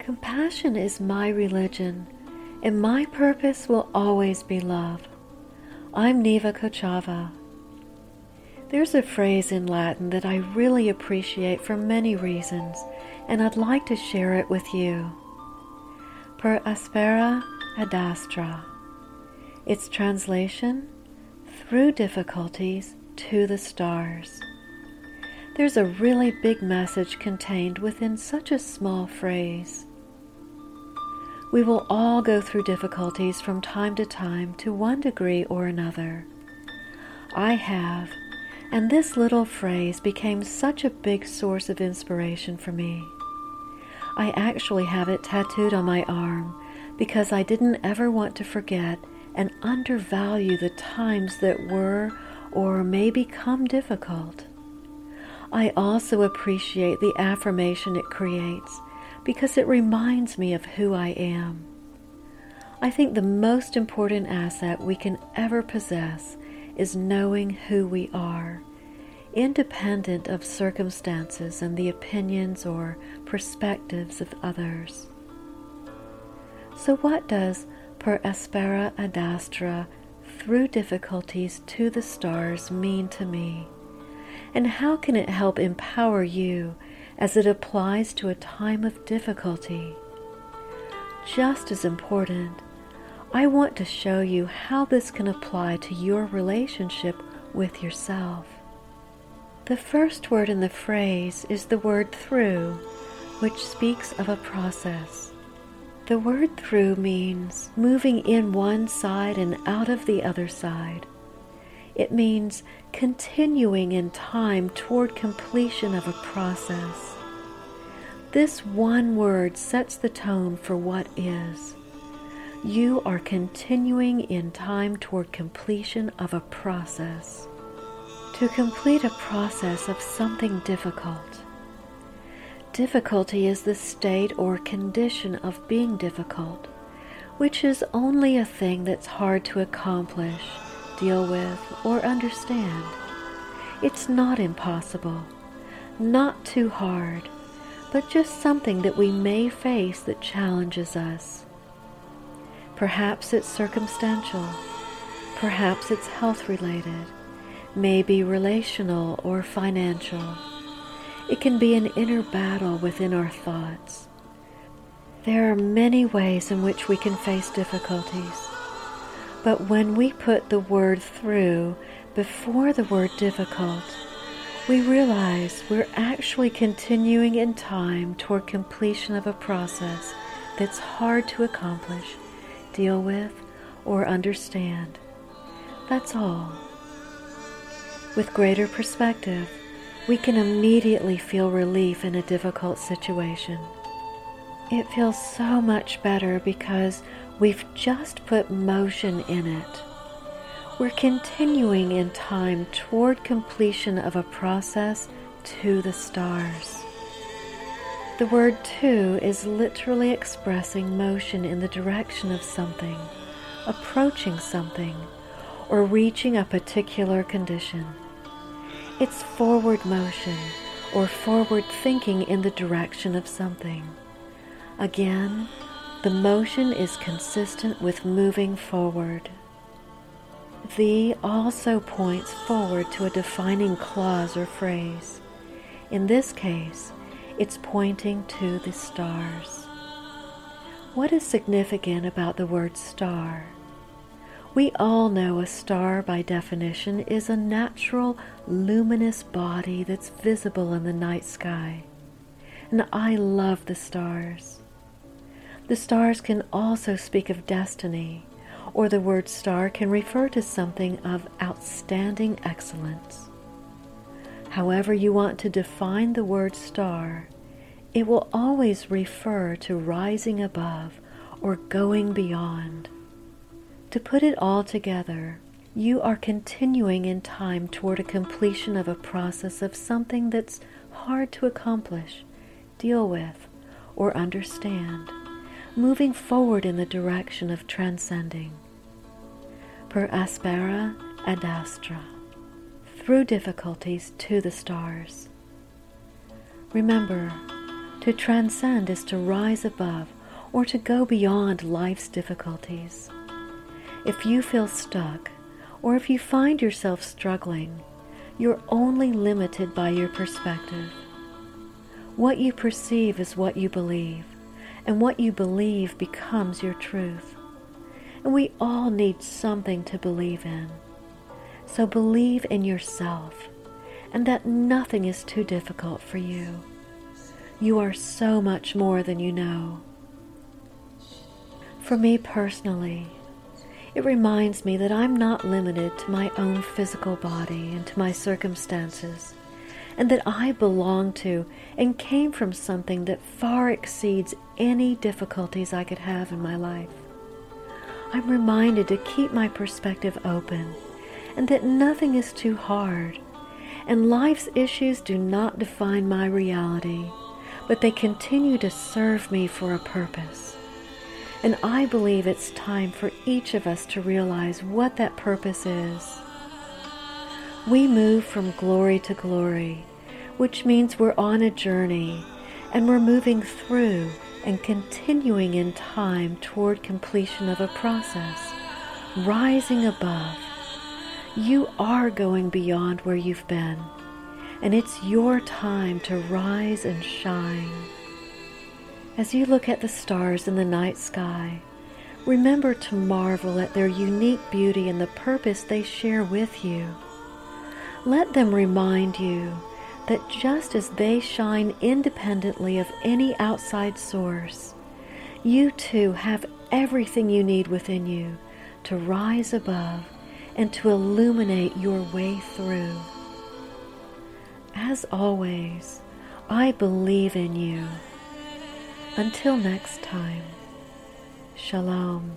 Compassion is my religion, and my purpose will always be love. I'm Neva Kochava. There's a phrase in Latin that I really appreciate for many reasons, and I'd like to share it with you. Per aspera ad astra. Its translation, through difficulties to the stars. There's a really big message contained within such a small phrase. We will all go through difficulties from time to time to one degree or another. I have, and this little phrase became such a big source of inspiration for me. I actually have it tattooed on my arm because I didn't ever want to forget and undervalue the times that were or may become difficult. I also appreciate the affirmation it creates because it reminds me of who I am. I think the most important asset we can ever possess is knowing who we are, independent of circumstances and the opinions or perspectives of others. So, what does per aspera ad astra through difficulties to the stars mean to me? And how can it help empower you as it applies to a time of difficulty. Just as important, I want to show you how this can apply to your relationship with yourself. The first word in the phrase is the word through, which speaks of a process. The word through means moving in one side and out of the other side. It means continuing in time toward completion of a process. This one word sets the tone for what is. You are continuing in time toward completion of a process. To complete a process of something difficult. Difficulty is the state or condition of being difficult, which is only a thing that's hard to accomplish deal with, or understand. It's not impossible, not too hard, but just something that we may face that challenges us. Perhaps it's circumstantial, perhaps it's health related, maybe relational or financial. It can be an inner battle within our thoughts. There are many ways in which we can face difficulties. But when we put the word through before the word difficult, we realize we're actually continuing in time toward completion of a process that's hard to accomplish, deal with, or understand. That's all. With greater perspective, we can immediately feel relief in a difficult situation. It feels so much better because We've just put motion in it. We're continuing in time toward completion of a process to the stars. The word to is literally expressing motion in the direction of something, approaching something, or reaching a particular condition. It's forward motion or forward thinking in the direction of something. Again, the motion is consistent with moving forward. The also points forward to a defining clause or phrase. In this case, it's pointing to the stars. What is significant about the word star? We all know a star, by definition, is a natural, luminous body that's visible in the night sky. And I love the stars. The stars can also speak of destiny, or the word star can refer to something of outstanding excellence. However, you want to define the word star, it will always refer to rising above or going beyond. To put it all together, you are continuing in time toward a completion of a process of something that's hard to accomplish, deal with, or understand moving forward in the direction of transcending. Per aspera ad astra, through difficulties to the stars. Remember, To transcend is to rise above or to go beyond life's difficulties. If you feel stuck, or if you find yourself struggling, you're only limited by your perspective. What you perceive is what you believe, and what you believe becomes your truth. And we all need something to believe in. So believe in yourself and that nothing is too difficult for you. You are so much more than you know. For me personally, it reminds me that I'm not limited to my own physical body and to my circumstances, and that I belong to and came from something that far exceeds any difficulties I could have in my life. I'm reminded to keep my perspective open and that nothing is too hard, and life's issues do not define my reality, but they continue to serve me for a purpose. And I believe it's time for each of us to realize what that purpose is. We move from glory to glory, which means we're on a journey and we're moving through and continuing in time toward completion of a process, rising above. You are going beyond where you've been, and it's your time to rise and shine. As you look at the stars in the night sky, remember to marvel at their unique beauty and the purpose they share with you. Let them remind you that just as they shine independently of any outside source, you too have everything you need within you to rise above and to illuminate your way through. As always, I believe in you. Until next time, Shalom.